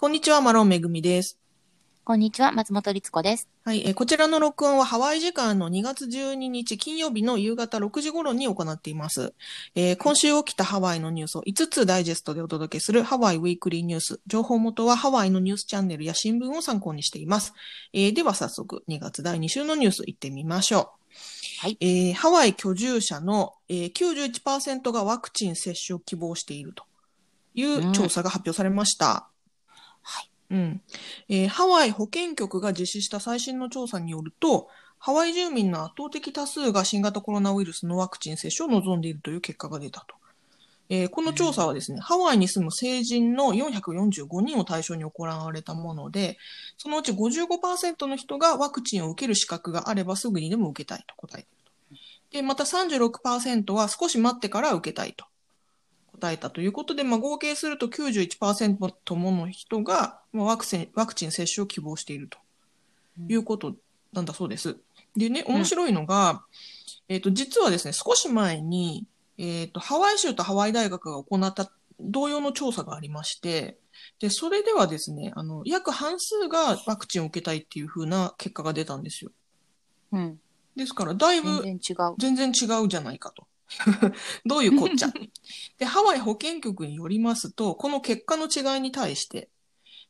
こんにちは、マロンめぐみです。こんにちは、松本律子です。はい、えーこちらの録音はハワイ時間の2月12日金曜日の夕方6時頃に行っています。えー今週起きたハワイのニュースを5つダイジェストでお届けするハワイウィークリーニュース。情報元はハワイのニュースチャンネルや新聞を参考にしています。えーでは早速2月第2週のニュース行ってみましょう。はいえーハワイ居住者の、えー91%がワクチン接種を希望しているという調査が発表されました。はい。うん。えーハワイ保健局が実施した最新の調査によると、ハワイ住民の圧倒的多数が新型コロナウイルスのワクチン接種を望んでいるという結果が出たと。えーこの調査はですね、ハワイに住む成人の445人を対象に行われたもので、そのうち55%の人がワクチンを受ける資格があればすぐにでも受けたいと答えていると。で、また36%は少し待ってから受けたいと答えたということで、まあ、合計すると91%もの人が、まあ、ワクチン、ワクチン接種を希望しているということなんだそうです。でね、面白いのが、えっ、と、実はですね、少し前に、えっ、と、ハワイ州とハワイ大学が行った同様の調査がありまして、で、それではですね、あの、約半数がワクチンを受けたいっていう風な結果が出たんですよ。うん。ですから、だいぶ全然違う。全然違うじゃないかと。どういうこっちゃ？で、ハワイ保健局によりますと、この結果の違いに対して、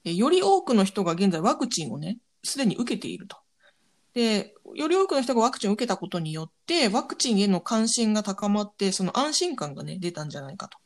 えより多くの人が現在ワクチンをね、すでに受けていると。で、より多くの人がワクチンを受けたことによって、ワクチンへの関心が高まって、その安心感がね、出たんじゃないかと。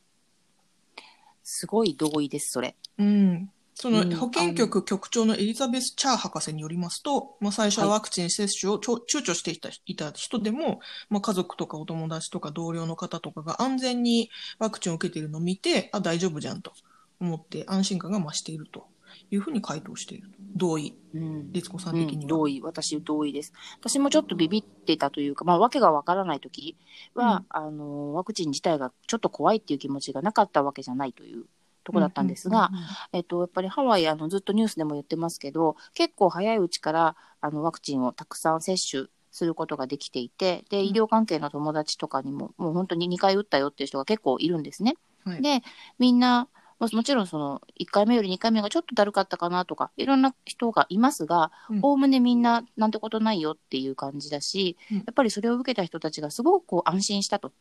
すごい同意です、それ。うん。そのうん保健局局長のエリザベス・チャー博士によりますと、まあ、最初はワクチン接種をちょ躊躇していたいた人でも、まあ、家族とかお友達とか同僚の方とかが安全にワクチンを受けているのを見て、あ、大丈夫じゃんと思って安心感が増しているというふうに回答している。同意。うん。律子さんうん、的には。同意。私同意です。私もちょっとビビってたというか、まあ、わけがわからないときは、あの、ワクチン自体がちょっと怖いっていう気持ちがなかったわけじゃないというところだったんですが、えっと、やっぱりハワイ、あの、ずっとニュースでも言ってますけど、結構早いうちから、あの、ワクチンをたくさん接種することができていて、で、うん。医療関係の友達とかにも、もう本当に2回打ったよっていう人が結構いるんですね。はい。で、みんな、ももちろんその、1回目より2回目がちょっとだるかったかなとか、いろんな人がいますがうん、おおむねみんななんてことないよっていう感じだし、うん。やっぱりそれを受けた人たちがすごくこう安心したと。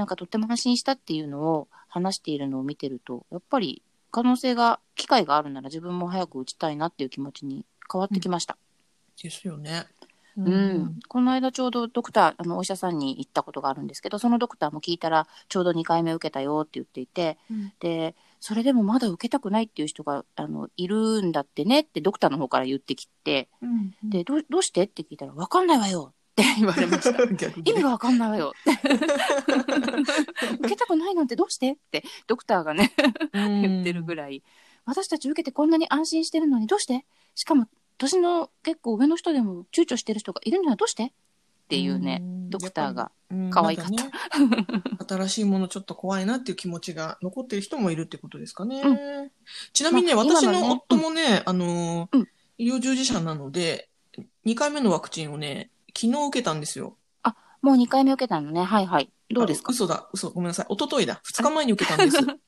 なんかとっても安心したっていうのを話しているのを見てると、やっぱり可能性が、機会があるなら自分も早く打ちたいなっていう気持ちに変わってきました。ですよね。ううん。この間ちょうどドクター、あの、お医者さんに行ったことがあるんですけど、そのドクターも聞いたら、ちょうど2回目受けたよって言っていて、うんで、それでもまだ受けたくないっていう人が、あの、いるんだってねってドクターの方から言ってきて、うんうんで、どう、どうしてって聞いたら、わかんないわよって言われました。意味がわかんないわよ。って。受けたくないなんてどうして？って、ドクターがね、言ってるぐらい、私たち受けてこんなに安心してるのにどうして？しかも、年の結構上の人でも躊躇してる人がいるのはどうして？っていうね、ドクターが。うん可愛かった。ね 新しいものちょっと怖いなっていう気持ちが残ってる人もいるってことですかね。うちなみにね、まあ私今の夫もね、あのーうん。医療従事者なので、2回目のワクチンをね、昨日受けたんですよ。もう2回目受けたのね。はいはい。どうですか？あ嘘だ、嘘、ごめんなさい。一昨日だ。2日前に受けたんです。うん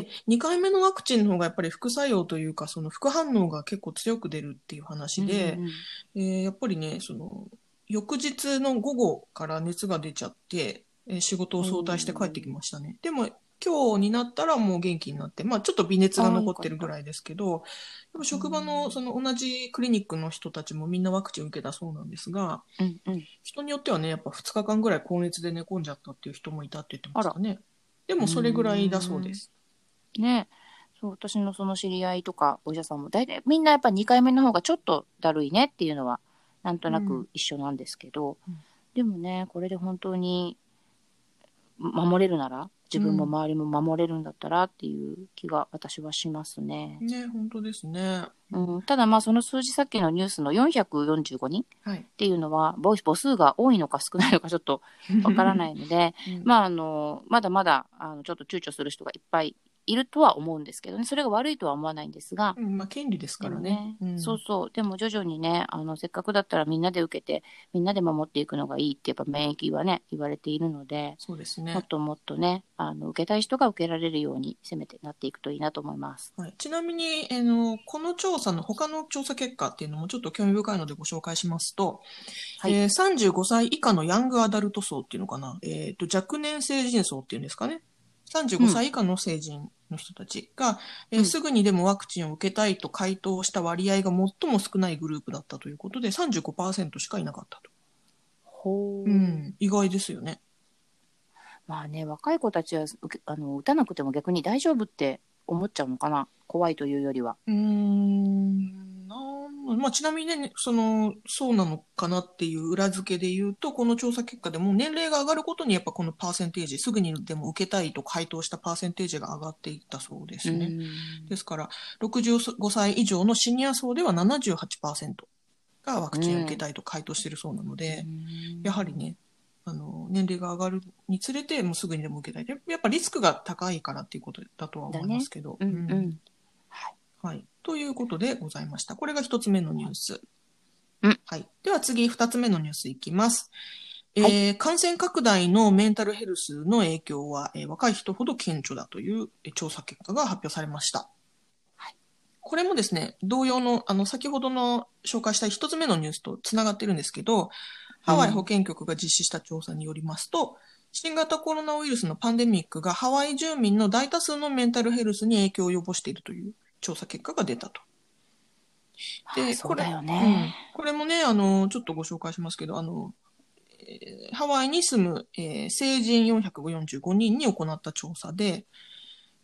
で、2回目のワクチンの方がやっぱり副作用というか、その副反応が結構強く出るっていう話で、うんうんえーやっぱりね、その、翌日の午後から熱が出ちゃって、えー仕事を早退して帰ってきましたね。でも、今日になったらもう元気になって、まあちょっと微熱が残ってるぐらいですけど、でも職場のその同じクリニックの人たちもみんなワクチン受けたそうなんですが、うんうん。人によってはね、やっぱ2日間ぐらい高熱で寝込んじゃったっていう人もいたって言ってましたね。でもそれぐらいだそうです。ねそう、私のその知り合いとかお医者さんも大体みんなやっぱ2回目の方がちょっとだるいねっていうのはなんとなく一緒なんですけど、うんでもね、これで本当に守れるなら、自分も周りも守れるんだったらっていう気が私はしますね。ね、本当ですね。うん、ただまあその数字さっきのニュースの445人はい。っていうのは母母数が多いのか少ないのかちょっとわからないので、うんまああの、まだまだあのちょっと躊躇する人がいっぱいいるとは思うんですけどねそれが悪いとは思わないんですが、うんまあ、権利ですからね。うんそうそうでも徐々にねあのせっかくだったらみんなで受けてみんなで守っていくのがいいってやっぱ免疫はね言われているので、そうですねもっ。ともっとねあの受けたい人が受けられるようにせめてなっていくといいなと思います。はい、ちなみに、あの、この調査の他の調査結果っていうのもちょっと興味深いのでご紹介しますと、はいえー35歳以下のヤングアダルト層っていうのかな、えっ、と、若年成人層っていうんですかね。35歳以下の成人の人たちが、えーうんすぐにでもワクチンを受けたいと回答した割合が最も少ないグループだったということで、35%しかいなかったと。ほうん、意外ですよね。まあね若い子たちは受けあの打たなくても逆に大丈夫って思っちゃうのかな怖いというよりは。うんまあ、ちなみにね、その、そうなのかなっていう裏付けで言うと、この調査結果でも年齢が上がることにやっぱこのパーセンテージ、すぐにでも受けたいと回答したパーセンテージが上がっていったそうですね。うんですから、65歳以上のシニア層では78%がワクチンを受けたいと回答しているそうなので、やはりね、あの、年齢が上がるにつれて、もうすぐにでも受けたい。でやっぱリスクが高いからっていうことだとは思いますけど。うんうんうんはい。ということでございました。これが一つ目のニュース。うんはい。では次、二つ目のニュースいきます。えはー感染拡大のメンタルヘルスの影響は、えー若い人ほど顕著だというえー調査結果が発表されました。はいこれもですね、同様の、あの、先ほどの紹介した一つ目のニュースとつながってるんですけど、ハワイ保健局が実施した調査によりますと、新型コロナウイルスのパンデミックがハワイ住民の大多数のメンタルヘルスに影響を及ぼしているという調査結果が出たと。あそうだようんね。これもね、あの、ちょっとご紹介しますけど、あの、えーハワイに住む、えー成人445人に行った調査で、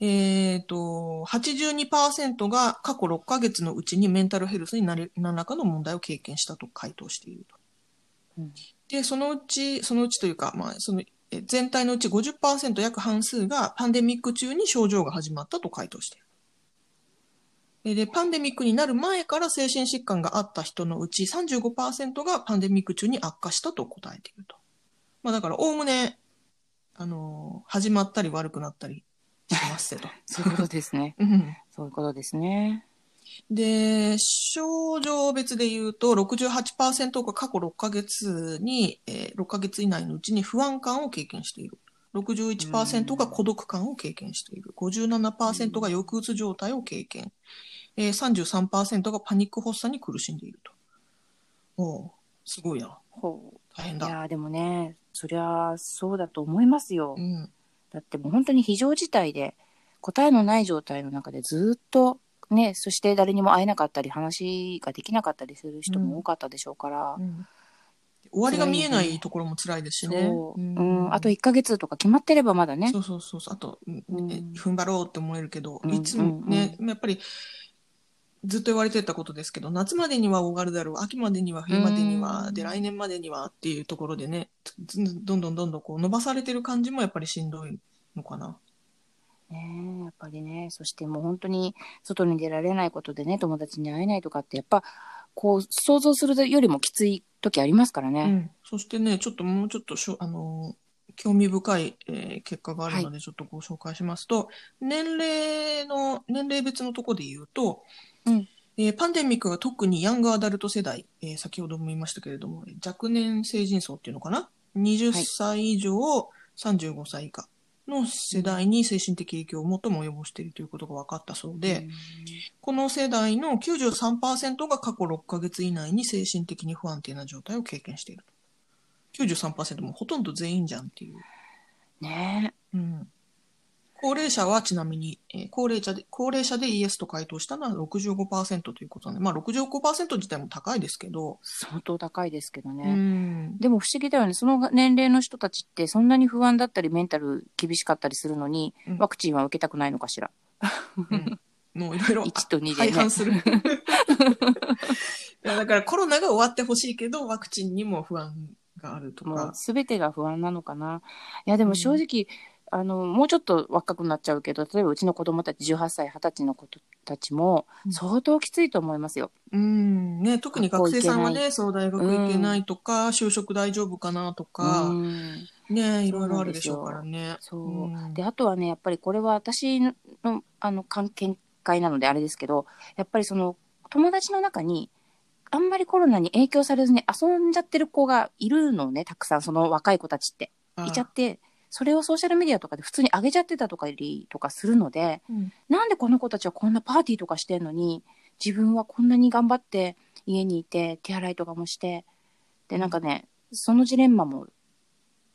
えっ、と、82%が過去6ヶ月のうちにメンタルヘルスに何らかの問題を経験したと回答していると。うんで、そのうち、そのうちというか、まあ、その、え全体のうち50%約半数がパンデミック中に症状が始まったと回答している。えで、パンデミックになる前から精神疾患があった人のうち35%がパンデミック中に悪化したと答えていると。まあだから、おおむね、あのー始まったり悪くなったりしますと。そういうことですね。うんそういうことですね。で、症状別で言うと、68%が過去6ヶ月に、えー6ヶ月以内のうちに不安感を経験している。61%が孤独感を経験している。57%が抑うつ状態を経験。えー、33%がパニック発作に苦しんでいると。おうすごいな。ほう大変だ。いやーでもねそりゃそうだと思いますよ。うん。だってもう本当に非常事態で答えのない状態の中でずっとねそして誰にも会えなかったり話ができなかったりする人も多かったでしょうから、うん終わりが見えないところも辛いですしね。そう、うん、あと1ヶ月とか決まってればまだねそうそうそうそう。あと、うん踏ん張ろうって思えるけど、うんいつもね、やっぱり、ずっと言われてたことですけど、夏までには終わるだろう、秋までには、冬までには、うんで、来年までにはっていうところでね、ずどんどんどんどんこう伸ばされてる感じもやっぱりしんどいのかな。ねえやっぱりねそしてもう本当に外に出られないことでね友達に会えないとかってやっぱこう想像するよりもきつい時ありますからね。うん。そしてね、ちょっともうちょっとしょ、あのー興味深い、えー結果があるので、ちょっとご紹介しますと、年齢の、年齢別のところで言うと、うんえーパンデミックが特にヤングアダルト世代、えー先ほども言いましたけれども、若年成人層っていうのかな ?20 歳以上、35歳以下の世代に精神的影響を最も及ぼしているということが分かったそうで、この世代の93%が過去6ヶ月以内に精神的に不安定な状態を経験している。93%もほとんど全員じゃんっていう。ねうん。高齢者はちなみに、えー高齢者で、高齢者でイエスと回答したのは65%ということで、まあ65%自体も高いですけど、相当高いですけどね。うん。でも不思議だよね。その年齢の人たちってそんなに不安だったりメンタル厳しかったりするのに、うんワクチンは受けたくないのかしら。うん もういろいろ1と2でね。する。いやだからコロナが終わってほしいけど、ワクチンにも不安があるとか。全てが不安なのかな。いやでも正直、あのもうちょっと若くなっちゃうけど例えばうちの子供たち18歳20歳の子たちもうん相当きついと思いますよ。うん。ね、特に学生さんはね、そう、大学行けないとか、就職大丈夫かなとか、うんねいろいろあるでしょうからね。そう。んで、あとはね、やっぱりこれは私の、あの、関見解なのであれですけど、やっぱりその、友達の中に、あんまりコロナに影響されずに遊んじゃってる子がいるのね、たくさん、その若い子たちって。いちゃって、それをソーシャルメディアとかで普通に上げちゃってたとかりとかするので、うん。なんでこの子たちはこんなパーティーとかしてんのに、自分はこんなに頑張って家にいて、手洗いとかもして、で、なんかね、そのジレンマも、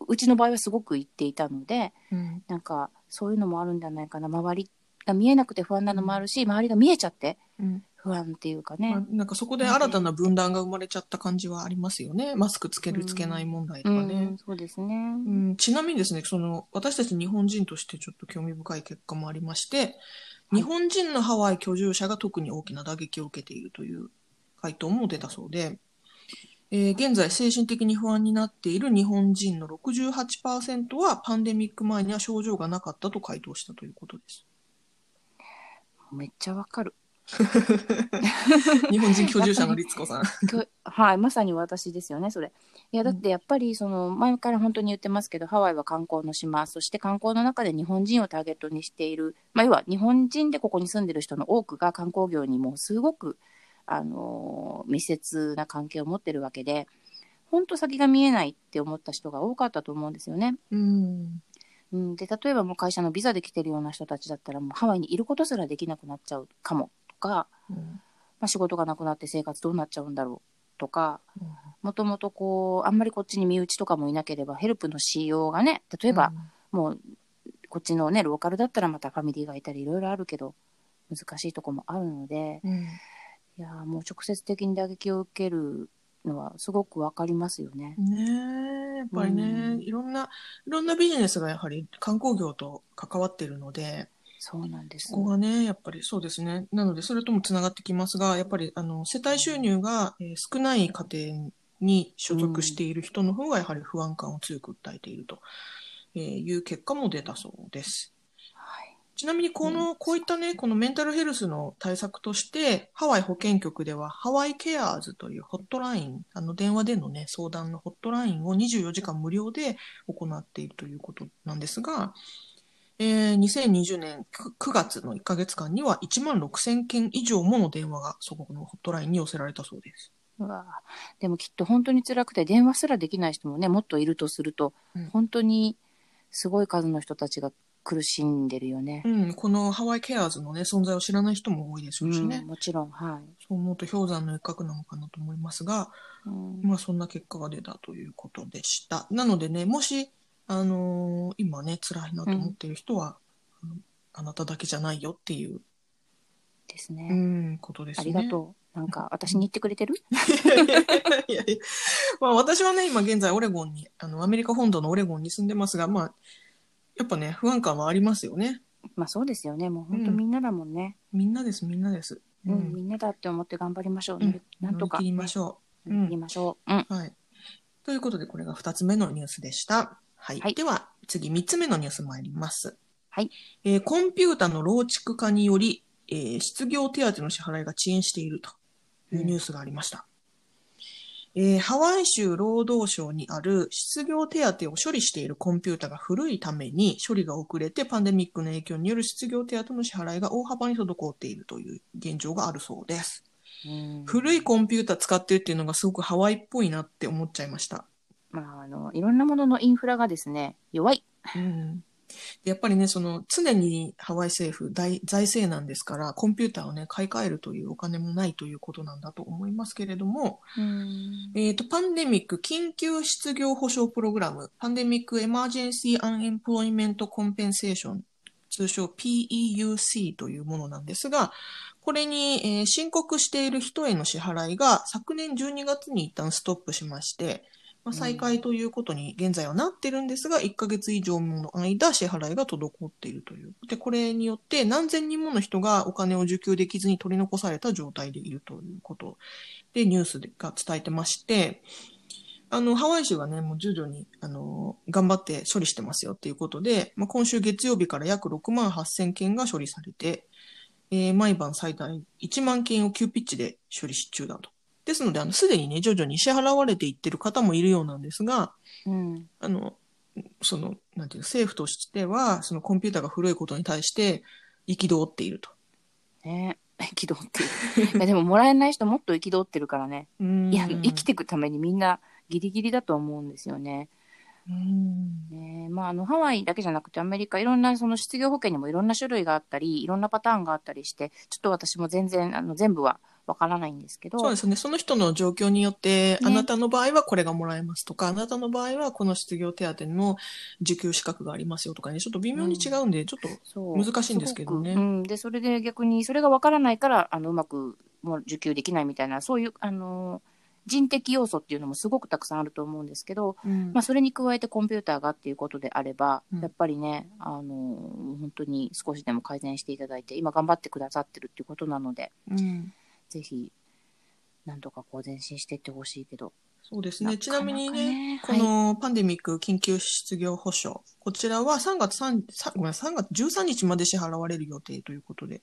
うちの場合はすごく言っていたので、うん。なんかそういうのもあるんじゃないかな。周りが見えなくて不安なのもあるし、周りが見えちゃってうん不安っていうかまあね。なんかそこで新たな分断が生まれちゃった感じはありますよね。マスクつけるつけない問題とうかねん、。そうですね。うん、ちなみにですね、その、私たち日本人としてちょっと興味深い結果もありまして、日本人のハワイ居住者が特に大きな打撃を受けているという回答も出たそうで、えー現在精神的に不安になっている日本人の68%はパンデミック前には症状がなかったと回答したということです。めっちゃわかる。日本人居住者の律子さん。はい、まさに私ですよね、それ。いや、だってやっぱり、その、前から本当に言ってますけど、ハワイは観光の島、そして観光の中で日本人をターゲットにしている、まあ、要は日本人でここに住んでる人の多くが観光業にもうすごく、あのー密接な関係を持ってるわけで、本当先が見えないって思った人が多かったと思うんですよね。うん。うん、で、例えばもう会社のビザで来てるような人たちだったら、もうハワイにいることすらできなくなっちゃうかも、とか、うん。まあ、仕事がなくなって生活どうなっちゃうんだろう。とかうん、もともとこう、あんまりこっちに身内とかもいなければ、ヘルプのしようがね、例えば、もう、こっちのね、ローカルだったらまたファミリーがいたりいろいろあるけど、難しいとこもあるので、うん、いやーもう直接的に打撃を受けるのはすごくわかりますよね。ねえ、やっぱりね、うん。いろんな、いろんなビジネスがやはり観光業と関わっているので、そうなんです。そこがね、やっぱりそうですね。なので、それともつながってきますが、やっぱり、あの、世帯収入が、えー少ない家庭に所属している人の方が、やはり不安感を強く訴えていると、えーいう結果も出たそうです。はい。ちなみに、この、こういったね、このメンタルヘルスの対策として、ハワイ保健局では、ハワイケアーズというホットライン、あの、電話でのね、相談のホットラインを24時間無料で行っているということなんですが、えー2020年 9, 9月の1ヶ月間には1万6000件以上もの電話がそこのホットラインに寄せられたそうです。うわーでもきっと本当に辛くて電話すらできない人もね、もっといるとすると、うん本当にすごい数の人たちが苦しんでるよね。うん、このハワイケアーズのね、存在を知らない人も多いでしょうしね。うんもちろん、はい。そう思うと氷山の一角なのかなと思いますが、うんまあそんな結果が出たということでした。なのでね、もし、あのー今ね、辛いなと思っている人は、あのあなただけじゃないよっていう、ですね。うん、ことですあね。りがとう。なんか、私に言ってくれてる？いやいやまあ私はね、今現在オレゴンに、あの、アメリカ本土のオレゴンに住んでますが、まあ、やっぱね、不安感はありますよね。まあそうですよね。もう本当みんなだもんね。みんなです、みんなです。うん、みんなだって思って頑張りましょう。うんなんとか。乗り切りましょう。乗り切りましょう。うん。はい。ということで、これが2つ目のニュースでした。はい。はいでは、次3つ目のニュース参ります。はい。えーコンピュータの老築化により、えー失業手当の支払いが遅延しているというニュースがありました。えーハワイ州労働省にある失業手当を処理しているコンピュータが古いために処理が遅れてパンデミックの影響による失業手当の支払いが大幅に滞っているという現状があるそうです。うん古いコンピュータ使ってるっていうのがすごくハワイっぽいなって思っちゃいました。まあ、あの、いろんなもののインフラがですね、弱い。うんでやっぱりね、その常にハワイ政府大財政なんですから、コンピューターをね、買い替えるというお金もないということなんだと思いますけれども、うん。えっ、と、パンデミック緊急失業保障プログラム、パンデミックエマージェンシーアンエンプロイメントコンペンセーション、通称 PEUC というものなんですが、これに、えー申告している人への支払いが昨年12月に一旦ストップしまして、まあ、再開ということに現在はなってるんですが、1ヶ月以上もの間支払いが滞っているという。で、これによって何千人もの人がお金を受給できずに取り残された状態でいるということでニュースが伝えてまして、あの、ハワイ州がね、もう徐々に、あの、頑張って処理してますよっていうことで、まあ、今週月曜日から約6万8000件が処理されて、えー毎晩最大1万件を急ピッチで処理中だと。ですので、あの、すでにね、徐々に支払われていってる方もいるようなんですが、うん。あの、その、なんていうの、政府としては、そのコンピューターが古いことに対して、憤っていると。ね 憤ってる。いやでももらえない人もっと憤ってるからね。うんいや、生きていくためにみんなギリギリだと思うんですよね。うんねまあ、あの、ハワイだけじゃなくてアメリカ、いろんなその失業保険にもいろんな種類があったり、いろんなパターンがあったりして、ちょっと私も全然、あの、全部はわからないんですけど。そうですね。その人の状況によって、ね。あなたの場合はこれがもらえますとか、あなたの場合はこの失業手当の受給資格がありますよとかね、ちょっと微妙に違うんで、ちょっと、難しいんですけどね。うん。で、それで逆に、それがわからないから、あの、うまくもう受給できないみたいな、そういう、あの、人的要素っていうのもすごくたくさんあると思うんですけど、うん。まあ、それに加えてコンピューターがっていうことであれば、うん。やっぱりね、あの、本当に少しでも改善していただいて、今頑張ってくださってるっていうことなので、うんぜひ、なんとかこう前進していってほしいけど。そうですね。なかなかねちなみにね、はいこのパンデミック緊急失業保障、こちらは3月3、さごめん3月13日まで支払われる予定ということで、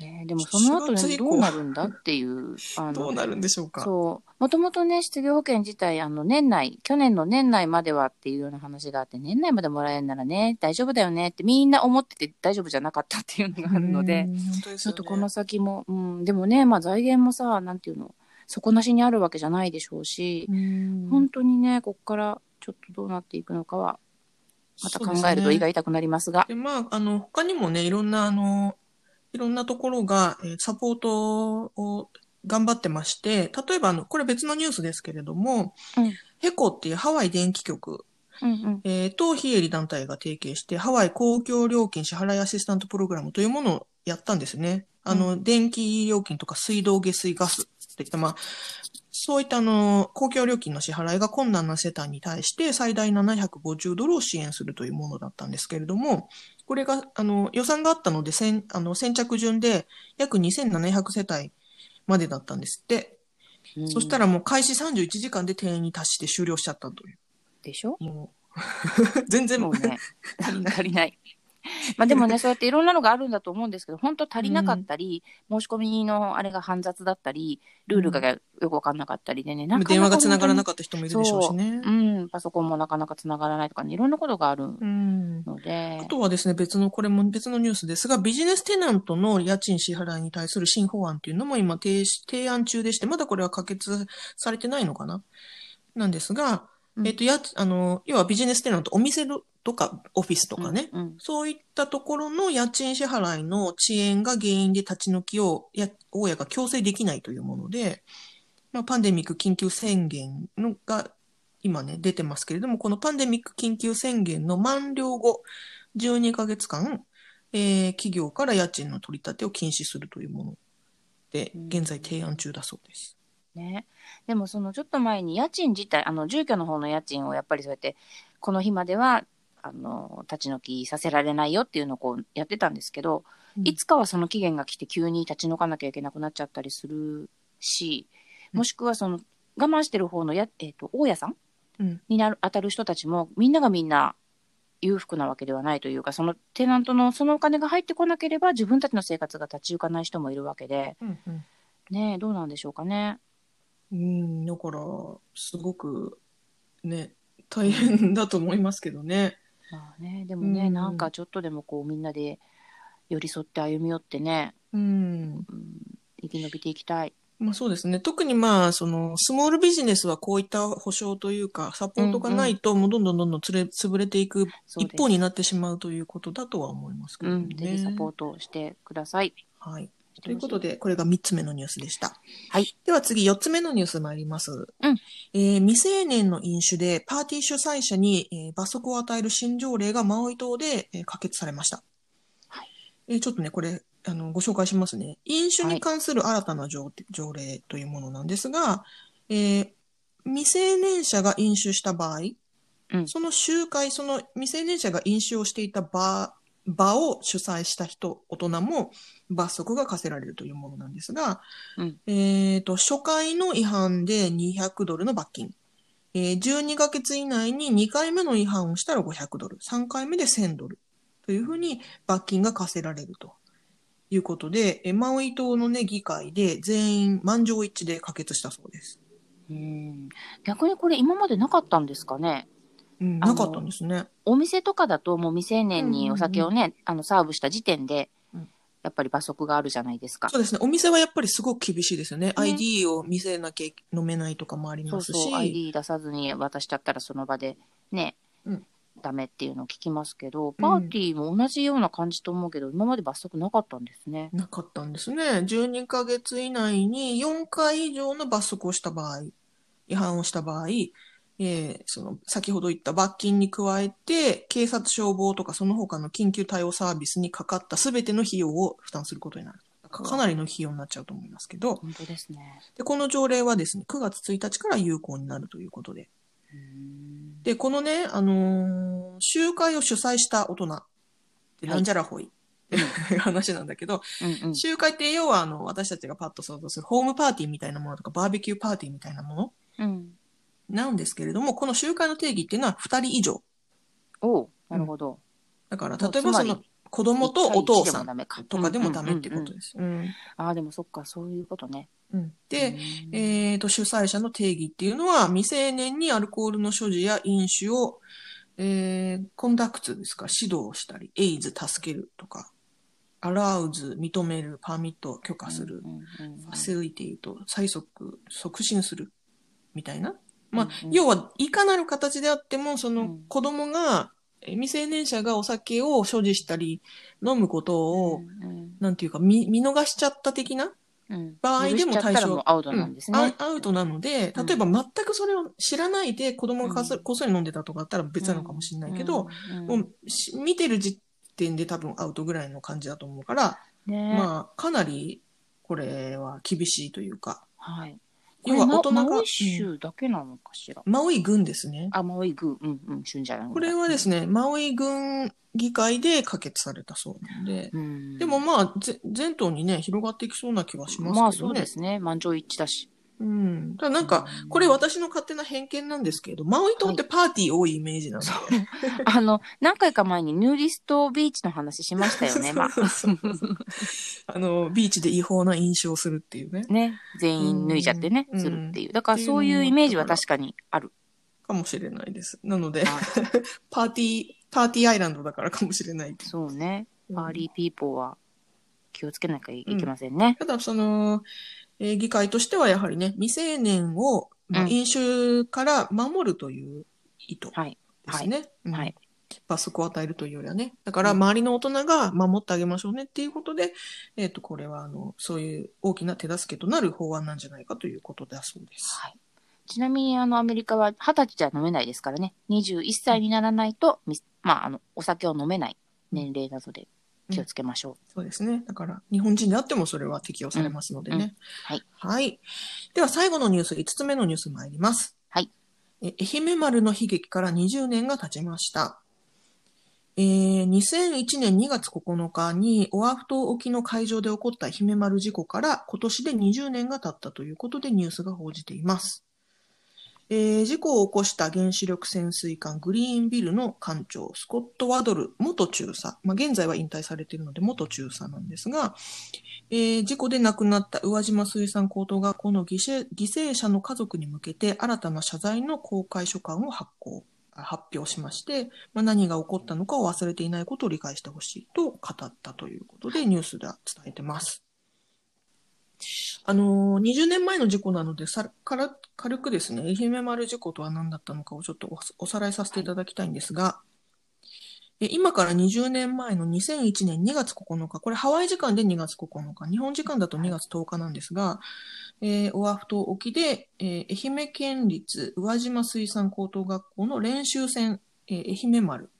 ね、でもその後4月以降ねどうなるんだっていう、あどうなるんでしょうか。そう。もともとね、失業保険自体、あの、年内、去年の年内まではっていうような話があって、年内までもらえるならね、大丈夫だよねってみんな思ってて大丈夫じゃなかったっていうのがあるので、でね。ちょっとこの先も、うん、でもね、まあ財源もさ、なんていうの、底なしにあるわけじゃないでしょうし、うん。本当にね、ここからちょっとどうなっていくのかは、また考えると胃が痛くなりますが、で、まあ、あの、他にもね、いろんな、あの、いろんなところが、えーサポートを頑張ってまして、例えば、あの、これ別のニュースですけれども、うんヘコっていうハワイ電気局、うんうん。えーと、非営利団体が提携して、ハワイ公共料金支払いアシスタントプログラムというものをやったんですね。あの、電気料金とか水道、下水、ガスっていった、まあ、そういったあの、公共料金の支払いが困難な世帯に対して最大750ドルを支援するというものだったんですけれども、これが、あの、予算があったので、先、あの、先着順で約2700世帯までだったんですって。そしたら、らもう開始31時間で定員に達して終了しちゃったという。でしょ？もう、全然もうね、足りない。まあでもね、そうやっていろんなのがあるんだと思うんですけど、本当足りなかったり、申し込みのあれが煩雑だったり、ルールがよくわかんなかったりでね、なかなか電話が繋がらなかかった人もいるでしょうしね。う。ん、パソコンもなかなか繋がらないとかね、いろんなことがあるうん。ので。あ、とはですね、別の、これも別のニュースですが、ビジネステナントの家賃支払いに対する新法案っていうのも今提し提案中でして、まだこれは可決されてないのかな？なんですが、うん。えっと、や、あの、要はビジネステナント、お店のとかオフィスとかね、うん、そういったところの家賃支払いの遅延が原因で立ち退きを、や、大家が強制できないというもので、まあ、パンデミック緊急宣言のが今ね、出てますけれども、このパンデミック緊急宣言の満了後、12ヶ月間、えー企業から家賃の取り立てを禁止するというもので、うん。現在提案中だそうです。ね。でもそのちょっと前に家賃自体、あの住居の方の家賃をやっぱりそうやって、この日までは、あの、立ち退きさせられないよっていうのをこうやってたんですけど、うんいつかはその期限が来て急に立ち退かなきゃいけなくなっちゃったりするし、もしくはその我慢してる方のや、えっ、と、大家さんうん。になる、当たる人たちも、みんながみんな裕福なわけではないというか、そのテナントのそのお金が入ってこなければ自分たちの生活が立ち行かない人もいるわけで、うんうんねえ、どうなんでしょうかね。うん、だから、すごく、ね、大変だと思いますけどね。まあね、でもね、うんなんかちょっとでもこうみんなで寄り添って歩み寄ってね、うん。うん、生き延びていきたい。まあそうですね。特にまあ、その、スモールビジネスはこういった保証というか、サポートがないと、もうどんどんどんどんつれ潰れていくそうです一方になってしまうということだとは思いますけうん、どね。ぜひサポートをしてください。はい。ということで、これが3つ目のニュースでした。はい。では次、4つ目のニュース参ります。うんえー未成年の飲酒でパーティー主催者に、えー罰則を与える新条例がマウイ島で、えー可決されました。はいえーちょっとね、これ、あの、ご紹介しますね。飲酒に関する新たな条,、条例というものなんですが、えー未成年者が飲酒した場合、うんその集会、その未成年者が飲酒をしていた場、場を主催した人、大人も罰則が課せられるというものなんですが、うんえっ、と、初回の違反で200ドルの罰金。えー12ヶ月以内に2回目の違反をしたら500ドル、3回目で1000ドルというふうに罰金が課せられるということで、えーマウイ島のね、議会で全員満場一致で可決したそうです。うん。逆にこれ今までなかったんですかね？うん、なかったんですね。お店とかだともう未成年にお酒をね、あのサーブした時点でうん、やっぱり罰則があるじゃないですか。そうですね。お店はやっぱりすごく厳しいですよね。ね ID を見せなきゃ飲めないとかもありますし。そうそう、ID 出さずに渡しちゃったらその場でね、うんダメっていうのを聞きますけど、パーティーも同じような感じと思うけど、今まで罰則なかったんですね。なかったんですね。12ヶ月以内に4回以上の罰則をした場合、違反をした場合、えーその、先ほど言った罰金に加えて、警察消防とかその他の緊急対応サービスにかかった全ての費用を負担することになる。かかなりの費用になっちゃうと思いますけど、本当ですね。で、この条例はですね、9月1日から有効になるということで。で、このね、あのー集会を主催した大人ってなんじゃらほいっていう話なんだけど、うんうん。集会って要はあの、私たちがパッと想像するホームパーティーみたいなものとか、バーベキューパーティーみたいなものうん。なんですけれども、この集会の定義っていうのは2人以上。おうなるほど。だから、例えばその子供とお父さんんとかでもダメってことです。うんああ、でもそっか、そういうことね。うんで、うんえー、と主催者の定義っていうのは未成年にアルコールの所持や飲酒を、えー、コンダクツですか？指導したりエイズ助けるとかアラウズ認めるパーミット許可する、ファシリティと催促促進するみたいな、まあ要はいかなる形であってもそのうん。子供が、え未成年者がお酒を所持したり飲むことを、うんなんていうか見見逃しちゃった的なうん。場合でも対象アウトなんですね。うん。アウトなので、うん。例えば全くそれを知らないで子供がこっそり飲んでたとかだったら別なのかもしれないけど、うん、もうし見てる時点で多分アウトぐらいの感じだと思うから、ね。まあかなりこれは厳しいというか、はい。要は大人がマウイ州だけなのかしら？マウイ郡ですね。あ、マウイグうんうん、旬じゃないこれはですね、マウイ郡議会で可決されたそうなんで、うん、でもまあぜ全島にね、広がっていきそうな気はしますけどね。まあそうですね。満場一致だし。うん。ただなんか、これ私の勝手な偏見なんですけれど、マウイ島ってパーティー多いイメージなんで。あの、何回か前にヌーディストビーチの話しましたよね。まあ。あの、ビーチで違法な飲酒をするっていうね。ね。全員脱いじゃってね、うんするっていう。だからそういうイメージは確かにある。かもしれないです。なので、はい パーティー、パーティーアイランドだからかもしれない。そうね。うんパーリーピーポーは気をつけなきゃいけませんね。ただ、その、えー議会としてはやはりね、未成年を、まあうん飲酒から守るという意図はい。ですね。うんはい。罰則を与えるというよりはね。だから、うん周りの大人が守ってあげましょうねっていうことで、えっ、と、これは、あの、そういう大きな手助けとなる法案なんじゃないかということだそうです。はい。ちなみに、あの、アメリカは二十歳じゃ飲めないですからね。21歳にならないと、みまあ、あの、お酒を飲めない年齢なので気をつけましょそうですね。だから、日本人であってもそれは適用されますのでね。うんうんはい。はい。では、最後のニュース、5つ目のニュース参ります。はい。え愛媛丸の悲劇から20年が経ちました。えー、2001年2月9日にオアフ島沖の海上で起こった愛媛丸事故から今年で20年が経ったということでニュースが報じています。えー事故を起こした原子力潜水艦グリーンビルの艦長、スコット・ワドル元中佐。まあ、現在は引退されているので元中佐なんですが、えー事故で亡くなった宇和島水産高等学校の犠牲犠牲者の家族に向けて新たな謝罪の公開書簡を発行、発表しまして、まあ、何が起こったのかを忘れていないことを理解してほしいと語ったということでニュースでは伝えてます。あのー20年前の事故なのでさから軽くですね、愛媛丸事故とは何だったのかをちょっとおさらいさせていただきたいんですが、え今から20年前の2001年2月9日、これハワイ時間で2月9日、日本時間だと2月10日なんですが、えーオアフ島沖で、えー愛媛県立宇和島水産高等学校の練習船、えー愛媛丸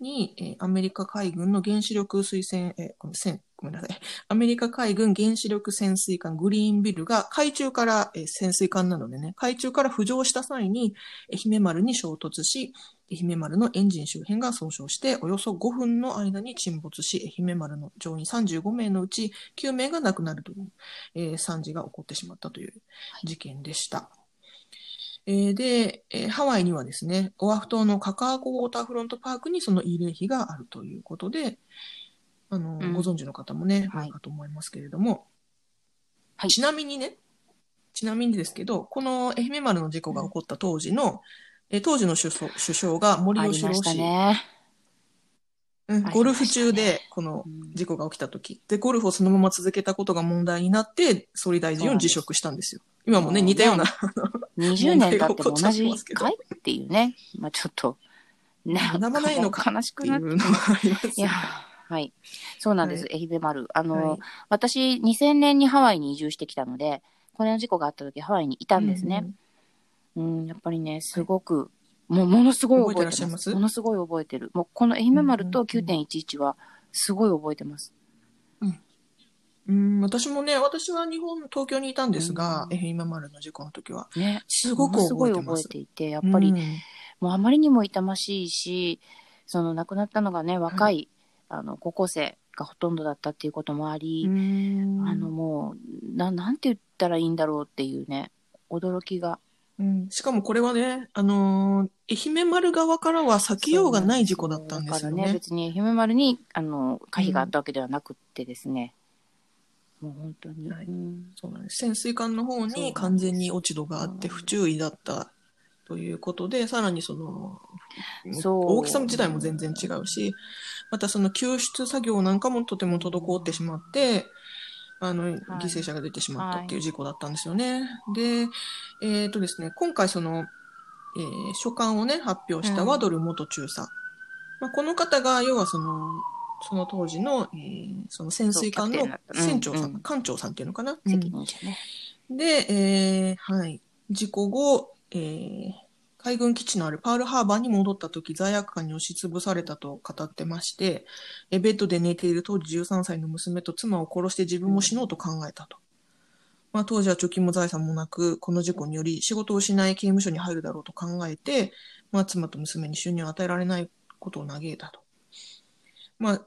に、えーアメリカ海軍の原子力水船、えーごめん船ごめんなさい。アメリカ海軍原子力潜水艦グリーンビルが海中から、えー潜水艦なのでね、海中から浮上した際に愛媛丸に衝突し、愛媛丸のエンジン周辺が損傷して、およそ5分の間に沈没し、愛媛丸の乗員35名のうち9名が亡くなるという、えー惨事が起こってしまったという事件でした。えーで、えーハワイにはですね、オアフ島のカカアコウォーターフロントパークにその慰霊碑があるということで、あの、うん。ご存知の方もね、はい。かと思いますけれども、はい。ちなみにね、ちなみにですけど、この愛媛丸の事故が起こった当時の、えー当時の首相首相が森ありました喜朗氏、ね。うんありましたね。ゴルフ中でこのうん事故が起きた時、で、ゴルフをそのまま続けたことが問題になって、総理大臣を辞職したんですよ。今もね、そう似たような、20年経っても同じますけどかいっていうね。まあちょっと、ね、学ばないのか悲しくなってうのもありますいや、はい。そうなんです、は愛媛丸。あの、はい私、2000年にハワイに移住してきたので、これの事故があった時、ハワイにいたんですね。うん、やっぱりね、すごく、もう、ものすごい覚えてます。覚えてらっしゃいます？ものすごい覚えてる。もう、この愛媛丸とうんうんうん9.11は、すごい覚えてます。うん、私もね、私は日本、東京にいたんですが、うん愛媛丸の事故の時は。ね。すごくものすごい覚え覚えてます。ていて、やっぱり、うんもうあまりにも痛ましいし、その亡くなったのがね、若い、あの、高校生がほとんどだったっていうこともあり、うん。あのもう、な、なんて言ったらいいんだろうっていうね、驚きが。うん。しかもこれはね、あのー愛媛丸側からは避けようがない事故だったんですよね、ね。別に愛媛丸に、あの、可否があったわけではなくってですね、もう本当に。はい。うん。そうなんです。潜水艦の方に完全に落ち度があってうん不注意だったということで、さらにその、大きさ自体も全然違うし、またその救出作業なんかもとても滞ってしまって、あの、犠牲者が出てしまったっていう事故だったんですよね。で、えっ、とですね、今回その、えー書簡をね、発表したワドル元中佐。まあ、この方が、要はその、その当時の、えーその潜水艦の船長さん、うんうん艦長さんっていうのかな、責任者ね。で、えーはい。事故後、えー海軍基地のあるパールハーバーに戻った時、罪悪感に押しつぶされたと語ってまして、えベッドで寝ている当時13歳の娘と妻を殺して自分も死のうと考えたと。まあ、当時は貯金も財産もなく、この事故により仕事を失い刑務所に入るだろうと考えて、まあ、妻と娘に収入を与えられないことを嘆いたと。まあ、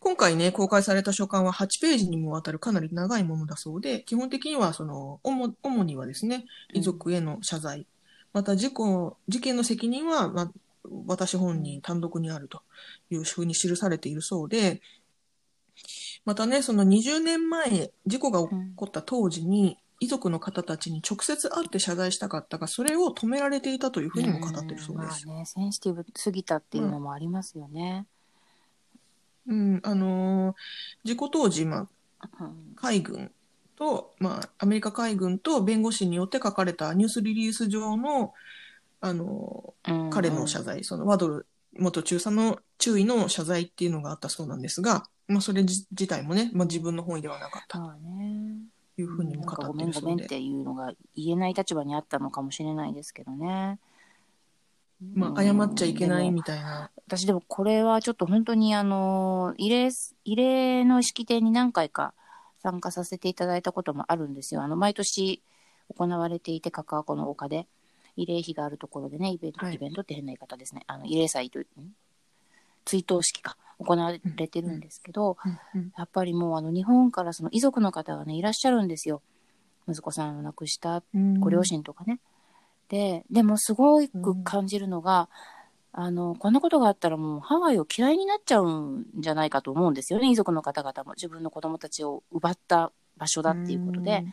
今回ね、公開された書簡は8ページにもわたるかなり長いものだそうで、基本的にはその、主主にはですね、遺族への謝罪、また事故、事件の責任は、まあ、私本人単独にあるというふうに記されているそうで、またね、その20年前、事故が起こった当時に、遺族の方たちに直接会って謝罪したかったが、それを止められていたというふうにも語っているそうです。んまあね、センシティブすぎたっていうのもありますよね。うん、あのー事故当時、ま海軍と、まあ、アメリカ海軍と弁護士によって書かれたニュースリリース上の、あの、うん彼の謝罪、そのワドル元中佐の注意の謝罪っていうのがあったそうなんですが、まあ、それ自自体もね、まあ、自分の本意ではなかった。というふうにもなんか語っごめんごめんっているそうのが言えない立場にあったのかもしれないですけどね。まあ、謝っちゃいけないみたいな。私でもこれはちょっと本当にあの、慰霊、慰霊の式典に何回か参加させていただいたこともあるんですよ。あの、毎年行われていて、カカアコの丘で、慰霊碑があるところでね、イベント、はいイベントって変な言い方ですね。あの、慰霊祭という、ん？追悼式か、行われてるんですけど、うんうんやっぱりもうあの、日本からその遺族の方がね、いらっしゃるんですよ。息子さんを亡くしたうんご両親とかね。で、でもすごく感じるのが、あの、こんなことがあったらもうハワイを嫌いになっちゃうんじゃないかと思うんですよね。遺族の方々も。自分の子供たちを奪った場所だっていうことで、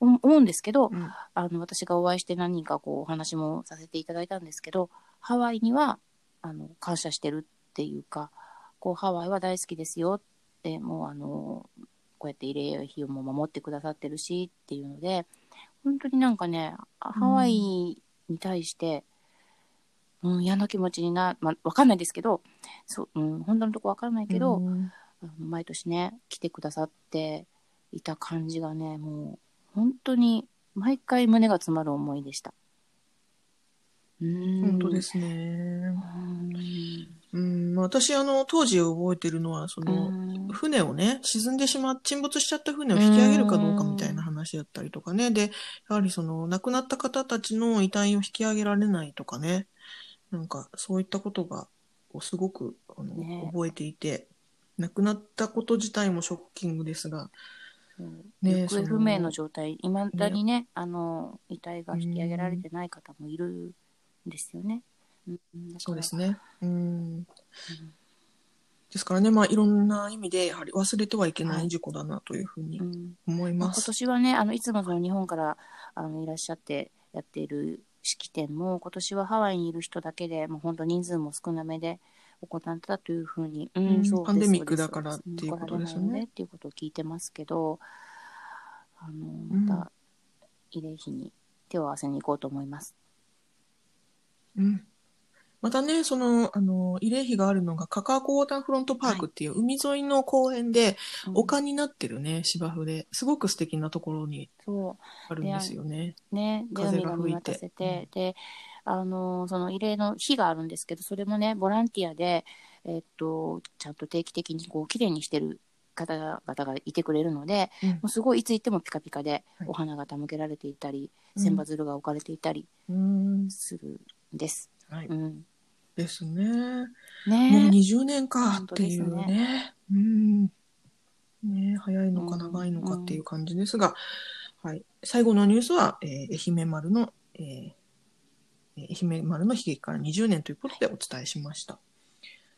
思思うんですけど、うん。あの、私がお会いして何人かこうお話もさせていただいたんですけど、ハワイには、あの、感謝してるっていうか、こう、ハワイは大好きですよって、もうあの、こうやって慰霊碑をも守ってくださってるしっていうので、本当になんかね、ハワイに対して、うん、嫌な気持ちにな、まあ、わかんないですけど、そう、うん、本当のとこわかんないけど、うん毎年ね、来てくださっていた感じがね、もう、本当に、毎回胸が詰まる思いでした。うーん。本当ですね。うん。うん、私、あの、当時覚えてるのは、その、うん船をね、沈んでしまっ、沈没しちゃった船を引き上げるかどうかみたいな話だったりとかね。で、やはりその、亡くなった方たちの遺体を引き上げられないとかね。なんか、そういったことが、すごく、あの、ね覚えていて、亡くなったこと自体もショッキングですが、うんね行方不明の状態、いまだにね、あの、遺体が引き上げられてない方もいるんですよね。そうですね。うん。ですからね、まあ、いろんな意味で、やはり忘れてはいけない事故だなというふうにうん思いまあ今。年はね、あのいつもその日本からあのいらっしゃってやっている式典も今年はハワイにいる人だけで、もう本当人数も少なめで行ったというふうに、うん、うんそうパンデミックだからっていうことですよねっていうことを聞いてますけど、あの、んまた慰霊碑に手を合わせに行こうと思います。うん。またね、その、あの、慰霊碑があるのが、カカアコウォーターフロントパークっていう海沿いの公園で、うん丘になってるね、芝生で、すごく素敵なところにそあるんですよね。う。ね。で、風海がが吹いて見渡せて、で、あの、その慰霊の日があるんですけど、それもね、ボランティアで、えっと、ちゃんと定期的にこう、綺麗にしてる方々がいてくれるので、うんもうすごいいつ行ってもピカピカではいお花が手向けられていたり、うん千羽鶴が置かれていたりうん。するんです。はい。うん。ですね。もうね20年かっていう本当ですね。うん。ね早いのかうん長いのかっていう感じですが、はい。最後のニュースは、えー愛媛丸の、えーえー愛媛丸の悲劇から20年ということでお伝えしました。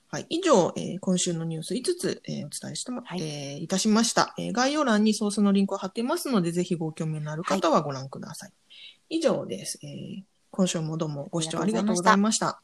はい。以上、えー今週のニュース5つ、えーお伝えした、はいえーいたしました、えー概要欄にソースのリンクを貼っていますので、ぜひご興味のある方はご覧ください。以上です。えー今週もどうもご視聴ありがとうございました。